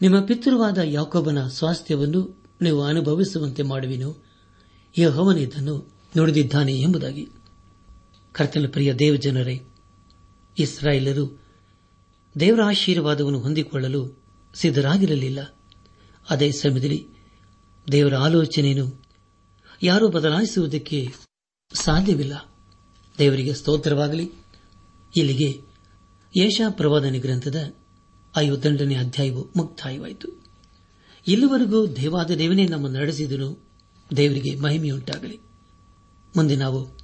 ನಿಮ್ಮ ಪಿತೃವಾದ ಯಾಕೋಬನ ಸ್ವಾಸ್ಥ್ಯವನ್ನು ನೀವು ಅನುಭವಿಸುವಂತೆ ಮಾಡುವೆನು. ಯಹೋವನಿದ್ದನ್ನು ನುಡಿದಿದ್ದಾನೆ ಎಂಬುದಾಗಿ. ಕರ್ತನ ಪ್ರಿಯ ದೇವಜನರೇ, ಇಸ್ರಾಯೇಲರು ದೇವರ ಆಶೀರ್ವಾದವನ್ನು ಹೊಂದಿಕೊಳ್ಳಲು ಸಿದ್ದರಾಗಿರಲಿಲ್ಲ ಅದೇ ಸಮಯದಲ್ಲಿ ದೇವರ ಆಲೋಚನೆಯನ್ನು ಯಾರೂ ಬದಲಾಯಿಸುವುದಕ್ಕೆ ಸಾಧ್ಯವಿಲ್ಲ. ದೇವರಿಗೆ ಸ್ತೋತ್ರವಾಗಲಿ. ಇಲ್ಲಿಗೆ ಯಶಾ ಪ್ರವಾದನೆ ಗ್ರಂಥದ ಐವತ್ತೆಂಟನೇ ಅಧ್ಯಾಯವು ಮುಕ್ತಾಯವಾಯಿತು. ಇಲ್ಲಿವರೆಗೂ ದೇವಾದ ದೇವನೇ ನಮ್ಮನ್ನು ನಡೆಸಿದನು. ದೇವರಿಗೆ ಮಹಿಮೆಯುಂಟಾಗಲಿ. ಮುಂದೆ ನಾವು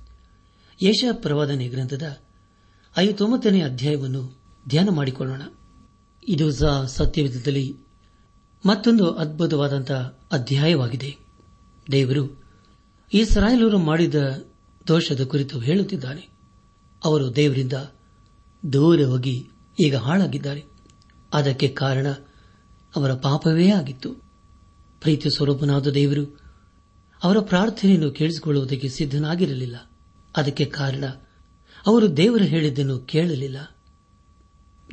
ಯಶ ಪ್ರವಾದನೆ ಗ್ರಂಥದ ಐವತ್ತೊಂಬತ್ತನೇ ಅಧ್ಯಾಯವನ್ನು ಧ್ಯಾನ ಮಾಡಿಕೊಳ್ಳೋಣ. ಇದು ಸಹ ಸತ್ಯವಿಧದಲ್ಲಿ ಮತ್ತೊಂದು ಅದ್ಭುತವಾದಂತಹ ಅಧ್ಯಾಯವಾಗಿದೆ. ದೇವರು ಇಸ್ರಾಯೇಲರು ಮಾಡಿದ ದೋಷದ ಕುರಿತು ಹೇಳುತ್ತಿದ್ದಾನೆ. ಅವರು ದೇವರಿಂದ ದೂರ ಹೋಗಿ ಈಗ ಹಾಳಾಗಿದ್ದಾರೆ. ಅದಕ್ಕೆ ಕಾರಣ ಅವರ ಪಾಪವೇ ಆಗಿತ್ತು. ಪ್ರೀತಿ ಸ್ವರೂಪನಾದ ದೇವರು ಅವರ ಪ್ರಾರ್ಥನೆಯನ್ನು ಕೇಳಿಸಿಕೊಳ್ಳುವುದಕ್ಕೆ ಸಿದ್ದನಾಗಿರಲಿಲ್ಲ ಅದಕ್ಕೆ ಕಾರಣ, ಅವರು ದೇವರು ಹೇಳಿದ್ದನ್ನು ಕೇಳಲಿಲ್ಲ.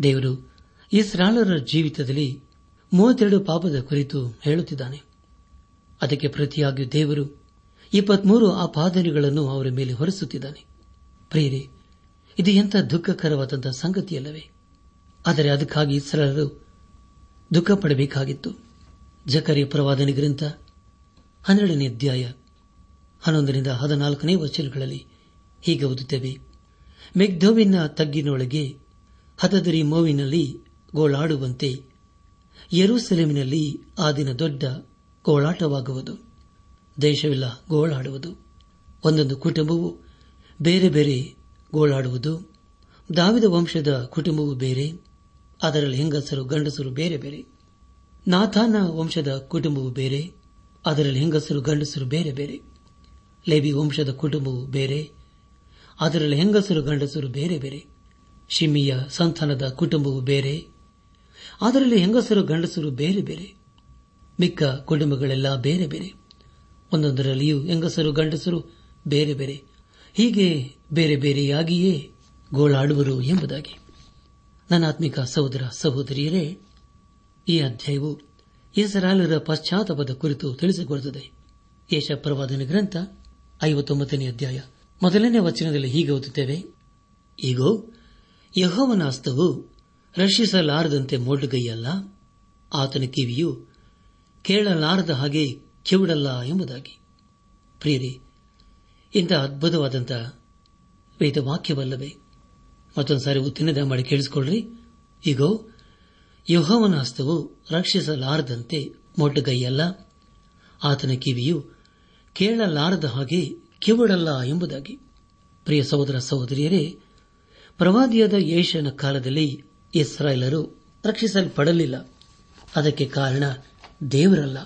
ದೇವರು ಇಸ್ರಾಲರ ಜೀವಿತದಲ್ಲಿ ಮೂವತ್ತೆರಡು ಪಾಪದ ಕುರಿತು ಹೇಳುತ್ತಿದ್ದಾನೆ. ಅದಕ್ಕೆ ಪ್ರತಿಯಾಗಿ ದೇವರು ಇಪ್ಪತ್ಮೂರು ಆಪಾದನೆಗಳನ್ನು ಅವರ ಮೇಲೆ ಹೊರಿಸುತ್ತಿದ್ದಾನೆ. ಪ್ರಿಯರೇ, ಇದು ಎಂಥ ದುಃಖಕರವಾದಂತಹ ಸಂಗತಿಯಲ್ಲವೇ? ಆದರೆ ಅದಕ್ಕಾಗಿ ಇಸ್ರಾಲರು ದುಃಖ ಪಡಬೇಕಾಗಿತ್ತು ಜಕರಿಯ ಪ್ರವಾದನೆ ಗ್ರಂಥ ಹನ್ನೆರಡನೇ ಅಧ್ಯಾಯ ಹನ್ನೊಂದರಿಂದ ಹದಿನಾಲ್ಕನೇ ವಚನಗಳಲ್ಲಿ ಹೀಗೆ ಓದುತ್ತೇವೆ. ಮೆಗ್ಧೋವಿನ ತಗ್ಗಿನೊಳಗೆ ಹತದರಿ ಮೋವಿನಲ್ಲಿ ಗೋಳಾಡುವಂತೆ ಯರೂಸೆಲೆಮಿನಲ್ಲಿ ಆ ದಿನ ದೊಡ್ಡ ಗೋಳಾಟವಾಗುವುದು. ದೇಶವಿಲ್ಲ ಗೋಳಾಡುವುದು. ಒಂದೊಂದು ಕುಟುಂಬವು ಬೇರೆ ಬೇರೆ ಗೋಳಾಡುವುದು. ದಾವಿದ ವಂಶದ ಕುಟುಂಬವು ಬೇರೆ, ಅದರಲ್ಲಿ ಹೆಂಗಸರು, ಗಂಡಸರು ಬೇರೆ ಬೇರೆ. ನಾಥಾನ ವಂಶದ ಕುಟುಂಬವು ಬೇರೆ, ಅದರಲ್ಲಿ ಹೆಂಗಸರು, ಗಂಡಸರು ಬೇರೆ ಬೇರೆ. ಲೇಬಿ ವಂಶದ ಕುಟುಂಬವು ಬೇರೆ ಅದರಲ್ಲಿ ಹೆಂಗಸರು, ಗಂಡಸರು ಬೇರೆ ಬೇರೆ. ಶಿಮಿಯ ಸಂತಾನದ ಕುಟುಂಬವು ಬೇರೆ. ಅದರಲ್ಲಿ ಹೆಂಗಸರು, ಗಂಡಸರು ಬೇರೆ ಬೇರೆ. ಮಿಕ್ಕ ಕುಟುಂಬಗಳೆಲ್ಲ ಬೇರೆ ಬೇರೆ. ಒಂದೊಂದರಲ್ಲಿಯೂ ಹೆಂಗಸರು, ಗಂಡಸರು ಬೇರೆ ಬೇರೆ. ಹೀಗೆ ಬೇರೆ ಬೇರೆಯಾಗಿಯೇ ಗೋಳಾಡುವರು ಎಂಬುದಾಗಿ. ನನ್ನಾತ್ಮಿಕ ಸಹೋದರ ಸಹೋದರಿಯರೇ, ಈ ಅಧ್ಯಾಯವು ಹೆಸರಾಲರ ಪಶ್ಚಾತ್ತಾಪದ ಕುರಿತು ತಿಳಿಸಿಕೊಡುತ್ತದೆ. ಯಶಪ್ರವಾದನ ಗ್ರಂಥ ಐವತ್ತೊಂಬತ್ತನೇ ಅಧ್ಯಾಯ. ಮೊದಲನೇ ವಚನದಲ್ಲಿ ಹೀಗೆ ಓದುತ್ತೇವೆ. ಈಗೋ ಯಹೋವನ ಹಸ್ತವು ರಕ್ಷಿಸಲಾರದಂತೆ ಮೋಟುಗೈಯಲ್ಲ, ಆತನ ಕಿವಿಯು ಕೇಳಲಾರದ ಹಾಗೆ ಕಿವಿಡಲ್ಲ ಎಂಬುದಾಗಿ. ಪ್ರಿಯರೇ, ಇಂಥ ಅದ್ಭುತವಾದಂಥ ವೇದವಾಕ್ಯವಲ್ಲವೇ? ಮತ್ತೊಂದು ಸಾರಿ ಉತ್ತಿನದ ಮಾಡಿ ಕೇಳಿಸಿಕೊಳ್ಳ್ರಿ. ಈಗೋ ಯಹೋವನ ಹಸ್ತವು ರಕ್ಷಿಸಲಾರದಂತೆ ಮೊಟ್ಟಗೈಯಲ್ಲ ಆತನ ಕಿವಿಯು ಕೇಳಲಾರದ ಹಾಗೆ ಕಿವಿಡಲ್ಲ ಎಂಬುದಾಗಿ. ಪ್ರಿಯ ಸಹೋದರ ಸಹೋದರಿಯರೇ, ಪ್ರವಾದಿಯಾದ ಯೇಷನ ಕಾಲದಲ್ಲಿ ಇಸ್ರಾಯೇಲರು ರಕ್ಷಿಸಲ್ಪಡಲಿಲ್ಲ. ಅದಕ್ಕೆ ಕಾರಣ ದೇವರಲ್ಲ.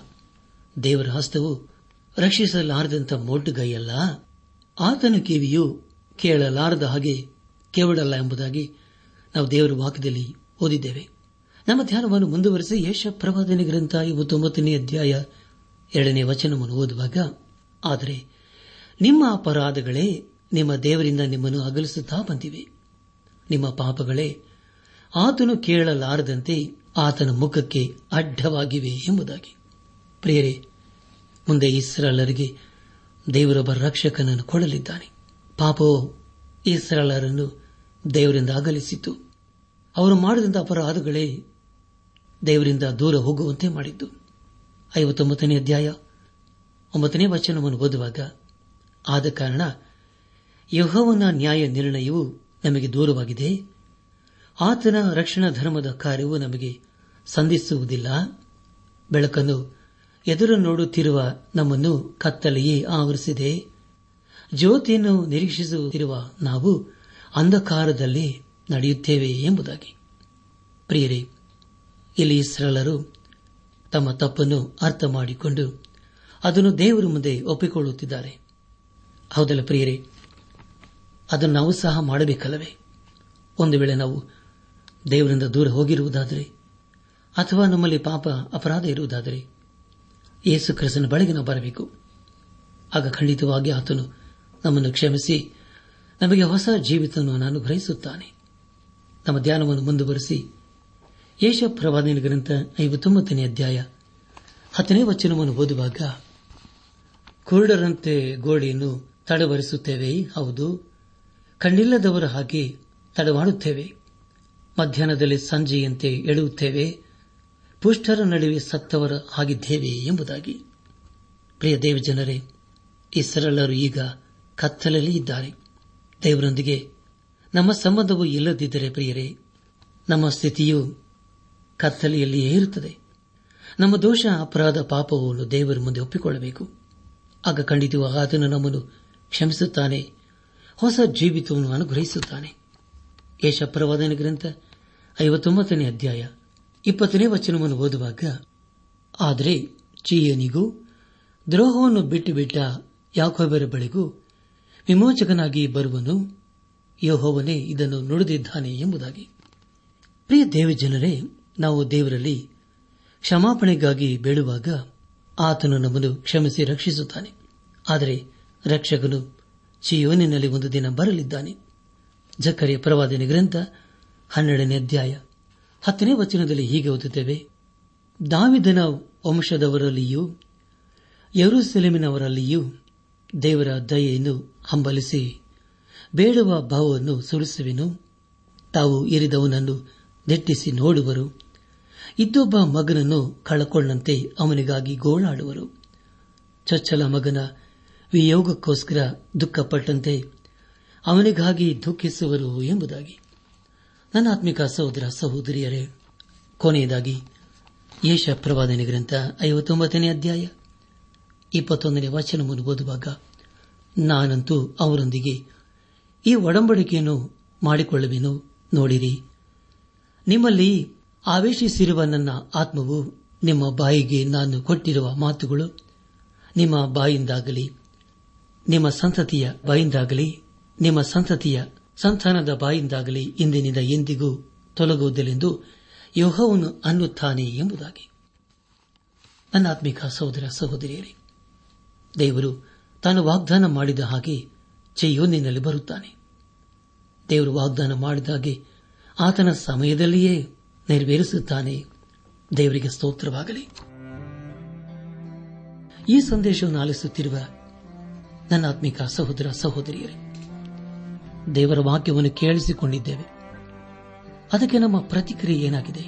ದೇವರ ಹಸ್ತವು ರಕ್ಷಿಸಲಾರದಂಥ ಮೊಡ್ಡುಗೈಯಲ್ಲ ಆತನ ಕಿವಿಯು ಕೇಳಲಾರದ ಹಾಗೆ ಕೇವಡಲ್ಲ ಎಂಬುದಾಗಿ ನಾವು ದೇವರ ವಾಕ್ಯದಲ್ಲಿ ಓದಿದ್ದೇವೆ. ನಮ್ಮ ಧ್ಯಾನವನ್ನು ಮುಂದುವರೆಸಿ ಯಶ ಪ್ರವಾದನೆ ಗ್ರಂಥ ಇವತ್ತೊಂಬತ್ತನೇ ಅಧ್ಯಾಯ ಎರಡನೇ ವಚನವನ್ನು ಓದುವಾಗ, ಆದರೆ ನಿಮ್ಮ ಅಪರಾಧಗಳೇ ನಿಮ್ಮ ದೇವರಿಂದ ನಿಮ್ಮನ್ನು ಅಗಲಿಸುತ್ತಾ ಬಂದಿವೆ. ನಿಮ್ಮ ಪಾಪಗಳೇ ಆತನು ಕೇಳಲಾರದಂತೆ ಆತನ ಮುಖಕ್ಕೆ ಅಡ್ಡವಾಗಿವೆ ಎಂಬುದಾಗಿ. ಪ್ರಿಯರೇ, ಮುಂದೆ ಇಸ್ರಾಲರಿಗೆ ದೇವರೊಬ್ಬ ರಕ್ಷಕನನ್ನು ಕೊಡಲಿದ್ದಾನೆ. ಪಾಪವು ಇಸ್ರಾಲರನ್ನು ದೇವರಿಂದ ಅಗಲಿಸಿತು. ಅವರು ಮಾಡಿದಂಥ ಅಪರಾಧಗಳೇ ದೇವರಿಂದ ದೂರ ಹೋಗುವಂತೆ ಮಾಡಿದ್ದು. ಐವತ್ತೊಂಬತ್ತನೇ ಅಧ್ಯಾಯ ಒಂಬತ್ತನೇ ವಚನವನ್ನು ಓದುವಾಗ ಆದ ಕಾರಣ ಯಹೋವನ ನ್ಯಾಯ ನಿರ್ಣಯವು ನಮಗೆ ದೂರವಾಗಿದೆ. ಆತನ ರಕ್ಷಣಾ ಧರ್ಮದ ಕಾರ್ಯವು ನಮಗೆ ಸಂಧಿಸುವುದಿಲ್ಲ. ಬೆಳಕನ್ನು ಎದುರು ನೋಡುತ್ತಿರುವ ನಮ್ಮನ್ನು ಕತ್ತಲೆಯೇ ಆವರಿಸಿದೆ. ಜ್ಯೋತಿಯನ್ನು ನಿರೀಕ್ಷಿಸುತ್ತಿರುವ ನಾವು ಅಂಧಕಾರದಲ್ಲಿ ನಡೆಯುತ್ತೇವೆ ಎಂಬುದಾಗಿ. ಪ್ರಿಯರೇ, ಇಲ್ಲಿ ಸರಳರು ತಮ್ಮ ತಪ್ಪನ್ನು ಅರ್ಥ ಮಾಡಿಕೊಂಡು ಅದನ್ನು ದೇವರ ಮುಂದೆ ಒಪ್ಪಿಕೊಳ್ಳುತ್ತಿದ್ದಾರೆ. ಹೌದಲ್ಲ ಪ್ರಿಯರೇ? ಅದನ್ನು ನಾವು ಸಹ ಮಾಡಬೇಕಲ್ಲವೇ? ಒಂದು ವೇಳೆ ನಾವು ದೇವರಿಂದ ದೂರ ಹೋಗಿರುವುದಾದರೆ, ಅಥವಾ ನಮ್ಮಲ್ಲಿ ಪಾಪ, ಅಪರಾಧ ಇರುವುದಾದರೆ, ಯೇಸು ಕ್ರಿಸ್ತನ ಬಳಿಗೆ ನಾವು ಬರಬೇಕು. ಆಗ ಖಂಡಿತವಾಗಿ ಆತನು ನಮ್ಮನ್ನು ಕ್ಷಮಿಸಿ, ನಮಗೆ ಹೊಸ ಜೀವಿತವನ್ನು ಅನುಗ್ರಹಿಸುತ್ತಾನೆ ನಮ್ಮ ಧ್ಯಾನವನ್ನು ಮುಂದುವರೆಸಿ ಯೇಷ ಪ್ರವಾದನ ಗ್ರಂಥ ಐವತ್ತೊಂಬತ್ತನೇ ಅಧ್ಯಾಯ ಹತ್ತನೇ ವಚನವನ್ನು ಓದುವಾಗ, ಕುರುಡರಂತೆ ಗೋಡೆಯನ್ನು ತಡವರಿಸುತ್ತೇವೆ ಹೌದು. ಕಣ್ಣಿಲ್ಲದವರ ಹಾಗೆ ತಡವಾಡುತ್ತೇವೆ. ಮಧ್ಯಾಹ್ನದಲ್ಲಿ ಸಂಜೆಯಂತೆ ಎಳೆಯುತ್ತೇವೆ. ಪುಷ್ಟರ ನಡುವೆ ಸತ್ತವರ ಹಾಗಿದ್ದೇವೆ ಎಂಬುದಾಗಿ. ಪ್ರಿಯ ದೇವಜನರೇ ಇಸರೆಲ್ಲರೂ ಈಗ ಕತ್ತಲಲ್ಲಿ ಇದ್ದಾರೆ. ದೇವರೊಂದಿಗೆ ನಮ್ಮ ಸಂಬಂಧವು ಇಲ್ಲದಿದ್ದರೆ ಪ್ರಿಯರೇ, ನಮ್ಮ ಸ್ಥಿತಿಯು ಕತ್ತಲೆಯಲ್ಲಿಯೇ ಇರುತ್ತದೆ. ನಮ್ಮ ದೋಷ, ಅಪರಾಧ, ಪಾಪವನ್ನು ದೇವರ ಮುಂದೆ ಒಪ್ಪಿಕೊಳ್ಳಬೇಕು. ಆಗ ಖಂಡಿತವಾಗಿ ಆತನು ನಮ್ಮನ್ನು ಕ್ಷಮಿಸುತ್ತಾನೆ. ಹೊಸ ಜೀವಿತವನ್ನು ಅನುಗ್ರಹಿಸುತ್ತಾನೆ ಯಶಪ್ರವಾದನ ಗ್ರಂಥ, ಐವತ್ತೊಂಬತ್ತನೇ ಅಧ್ಯಾಯ, ಇಪ್ಪತ್ತನೇ ವಚನವನ್ನು ಓದುವಾಗ, ಆದರೆ ಚೀಯನಿಗೂ, ದ್ರೋಹವನ್ನು ಬಿಟ್ಟು ಬಿಟ್ಟ ಯಾಕೋಬರ ಬಳಿಗೂ ವಿಮೋಚಕನಾಗಿ ಬರುವನು ಯೋಹೋವನೇ ಇದನ್ನು ನುಡಿದಿದ್ದಾನೆ ಎಂಬುದಾಗಿ. ಪ್ರಿಯ ದೇವಜನರೇ, ನಾವು ದೇವರಲ್ಲಿ ಕ್ಷಮಾಪಣೆಗಾಗಿ ಬೇಡುವಾಗ ಆತನು ನಮ್ಮನ್ನು ಕ್ಷಮಿಸಿ ರಕ್ಷಿಸುತ್ತಾನೆ. ಆದರೆ ರಕ್ಷಕನು ಚಿಯೋನಿನಲ್ಲಿ ಒಂದು ದಿನ ಬರಲಿದ್ದಾನೆ. ಜಕ್ಕರಿಯ ಪ್ರವಾದನೆ ಗ್ರಂಥ ಹನ್ನೆರಡನೇ ಅಧ್ಯಾಯ ಹತ್ತನೇ ವಚನದಲ್ಲಿ ಹೀಗೆ ಓದುತ್ತೇವೆ. ದಾವಿದನ ವಂಶದವರಲ್ಲಿಯೂ ಯರುಸೆಲೆಮಿನವರಲ್ಲಿಯೂ ದೇವರ ದಯೆಯನ್ನು ಹಂಬಲಿಸಿ ಬೇಡುವ ಭಾವವನ್ನು ಸುರಿಸುವೆನು. ತಾವು ಇರಿದವನನ್ನು ನೆಟ್ಟಿಸಿ ನೋಡುವರು. ಇದ್ದೊಬ್ಬ ಮಗನನ್ನು ಕಳಕೊಳ್ಳಂತೆ ಅವನಿಗಾಗಿ ಗೋಳಾಡುವರು. ಚೊಚ್ಚಲ ಮಗನ ವಿಯೋಗಕ್ಕೋಸ್ಕರ ದುಃಖಪಟ್ಟಂತೆ ಅವನಿಗಾಗಿ ದುಃಖಿಸುವರು ಎಂಬುದಾಗಿ. ನನ್ನ ಆತ್ಮಿಕ ಸಹೋದರ ಸಹೋದರಿಯರೇ, ಕೊನೆಯದಾಗಿ ಯೇಷ ಪ್ರವಾದನೆ ಗ್ರಂಥ ಐವತ್ತೊಂಬತ್ತನೇ ಅಧ್ಯಾಯ, ಇಪ್ಪತ್ತೊಂದನೇ ವಚನವನ್ನು ಓದುವಾಗ ನಾನಂತೂ ಅವರೊಂದಿಗೆ ಈ ಒಡಂಬಡಿಕೆಯನ್ನು ಮಾಡಿಕೊಳ್ಳುವೆನು ನೋಡಿರಿ. ನಿಮ್ಮಲ್ಲಿ ಆವೇಶಿಸಿರುವ ನನ್ನ ಆತ್ಮವು ನಿಮ್ಮ ಬಾಯಿಗೆ ನಾನು ಕೊಟ್ಟಿರುವ ಮಾತುಗಳು ನಿಮ್ಮ ಬಾಯಿಂದಾಗಲಿ. ನಿಮ್ಮ ಸಂತತಿಯ ಬಾಯಿಂದಾಗಲಿ, ನಿಮ್ಮ ಸಂತತಿಯ ಸಂತಾನದ ಬಾಯಿಂದಾಗಲಿ ಇಂದಿನಿಂದ ಎಂದಿಗೂ ತೊಲಗುವುದಿಲ್ಲೆಂದು ಯೋಹವನ್ನು ಅನ್ನುತ್ತಾನೆ ಎಂಬುದಾಗಿ. ನನ್ನ ಆತ್ಮಿಕ ಸಹೋದರ ಸಹೋದರಿಯರೇ, ದೇವರು ತಾನು ವಾಗ್ದಾನ ಮಾಡಿದ ಹಾಗೆ ಚೆಯೋನಿನಲ್ಲಿ ಬರುತ್ತಾನೆ. ದೇವರು ವಾಗ್ದಾನ ಮಾಡಿದ ಹಾಗೆ ಆತನ ಸಮಯದಲ್ಲಿಯೇ ನೆರವೇರಿಸುತ್ತಾನೆ. ದೇವರಿಗೆ ಸ್ತೋತ್ರವಾಗಲಿ. ಈ ಸಂದೇಶವನ್ನು ಆಲಿಸುತ್ತಿರುವ ನನ್ನ ಆತ್ಮಿಕ ಸಹೋದರ ಸಹೋದರಿಯರೇ, ದೇವರ ವಾಕ್ಯವನ್ನು ಕೇಳಿಸಿಕೊಂಡಿದ್ದೇವೆ. ಅದಕ್ಕೆ ನಮ್ಮ ಪ್ರತಿಕ್ರಿಯೆ ಏನಾಗಿದೆ?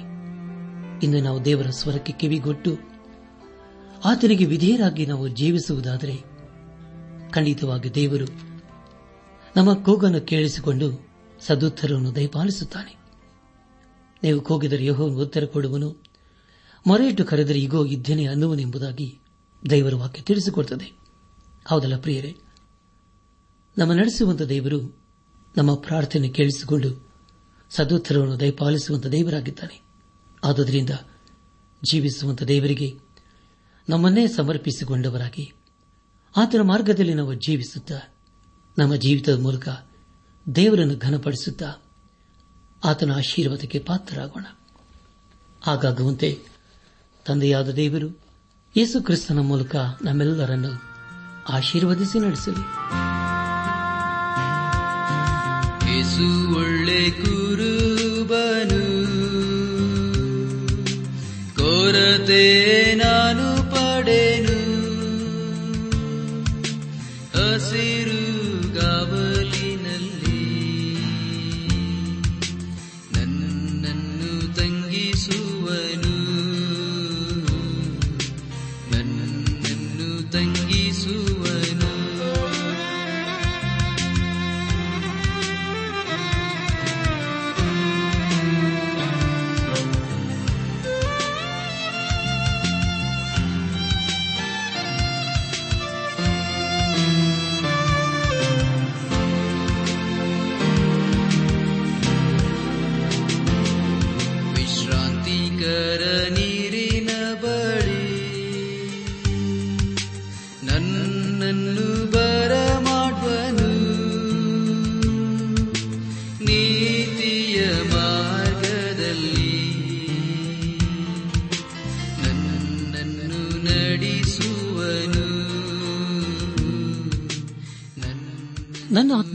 ಇಂದು ನಾವು ದೇವರ ಸ್ವರಕ್ಕೆ ಕಿವಿಗೊಟ್ಟು, ಆತನಿಗೆ ವಿಧೇಯರಾಗಿ ನಾವು ಜೀವಿಸುವುದಾದರೆ, ಖಂಡಿತವಾಗಿ ದೇವರು ನಮ್ಮ ಕೂಗನ್ನು ಕೇಳಿಸಿಕೊಂಡು ಸದುತ್ತರವನ್ನು ದಯಪಾಲಿಸುತ್ತಾನೆ. ನೀವು ಕೂಗಿದರೆ ಯಹೋ ಉತ್ತರ ಕೊಡುವನು, ಮೊರೆಯಿಟ್ಟು ಕರೆದರೆ ಈಗೋ ಇದ್ದೇನೆ ಅನ್ನುವನೆಂಬುದಾಗಿ ದೇವರ ವಾಕ್ಯ ತಿಳಿಸಿಕೊಡುತ್ತದೆ ಹೌದಲ್ಲ ಪ್ರಿಯರೇ? ನಮ್ಮ ನಡೆಸುವಂತ ದೇವರು ನಮ್ಮ ಪ್ರಾರ್ಥನೆ ಕೇಳಿಸಿಕೊಂಡು ಸದೋತ್ತರವನ್ನು ದಯಪಾಲಿಸುವಂತ ದೇವರಾಗಿದ್ದಾನೆ. ಆದುದರಿಂದ ಜೀವಿಸುವಂತ ದೇವರಿಗೆ ನಮ್ಮನ್ನೇ ಸಮರ್ಪಿಸಿಕೊಂಡವರಾಗಿ ಆತನ ಮಾರ್ಗದಲ್ಲಿ ನಾವು ಜೀವಿಸುತ್ತಾ, ನಮ್ಮ ಜೀವಿತದ ಮೂಲಕ ದೇವರನ್ನು ಘನಪಡಿಸುತ್ತಾ ಆತನ ಆಶೀರ್ವಾದಕ್ಕೆ ಪಾತ್ರರಾಗೋಣ. ಹಾಗಾಗುವಂತೆ ತಂದೆಯಾದ ದೇವರು ಯೇಸು ಕ್ರಿಸ್ತನ ಮೂಲಕ ನಮ್ಮೆಲ್ಲರನ್ನು ಆಶೀರ್ವದಿಸಿ ನಡೆಸಲಿ. ಒಳ್ಳೆ ಕುರುಬನು ಕೊರತೆ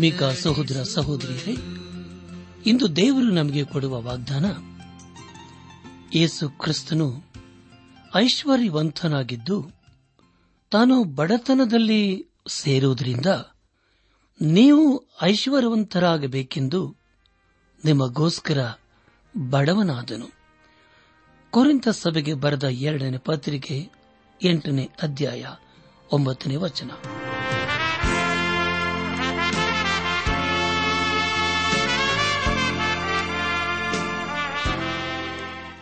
ಆತ್ಮೀಕ ಸಹೋದರ ಸಹೋದರಿಯರೇ, ಇಂದು ದೇವರು ನಮಗೆ ಕೊಡುವ ವಾಗ್ದಾನ, ಯೇಸು ಕ್ರಿಸ್ತನು ಐಶ್ವರ್ಯವಂತನಾಗಿದ್ದು, ತಾನು ಬಡತನದಲ್ಲಿ ಸೇರುವುದರಿಂದ ನೀವು ಐಶ್ವರ್ಯವಂತರಾಗಬೇಕೆಂದು ನಿಮಗೋಸ್ಕರ ಬಡವನಾದನು. ಕೊರಿಂತ ಸಭೆಗೆ ಬರೆದ ಎರಡನೇ ಪತ್ರಿಕೆ ಎಂಟನೇ ಅಧ್ಯಾಯ ಒಂಬತ್ತನೇ ವಚನ.